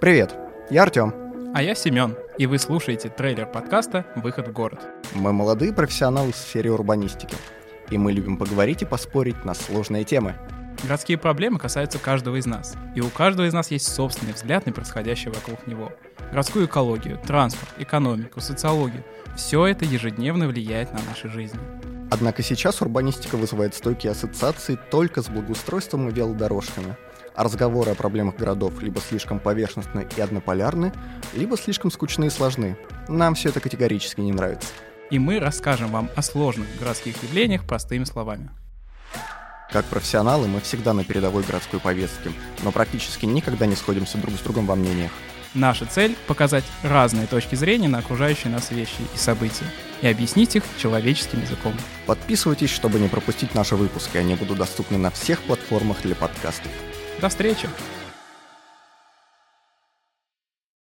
Привет, я Артем. А я Семен, и вы слушаете трейлер подкаста «Выход в город». Мы молодые профессионалы в сфере урбанистики, и мы любим поговорить и поспорить на сложные темы. Городские проблемы касаются каждого из нас, и у каждого из нас есть собственный взгляд на происходящее вокруг него. Городскую экологию, транспорт, экономику, социологию – все это ежедневно влияет на наши жизни. Однако сейчас урбанистика вызывает стойкие ассоциации только с благоустройством и велодорожками. А разговоры о проблемах городов либо слишком поверхностны и однополярны, либо слишком скучны и сложны. Нам все это категорически не нравится. И мы расскажем вам о сложных городских явлениях простыми словами. Как профессионалы мы всегда на передовой городской повестке, но практически никогда не сходимся друг с другом во мнениях. Наша цель – показать разные точки зрения на окружающие нас вещи и события и объяснить их человеческим языком. Подписывайтесь, чтобы не пропустить наши выпуски, они будут доступны на всех платформах для подкастов. До встречи!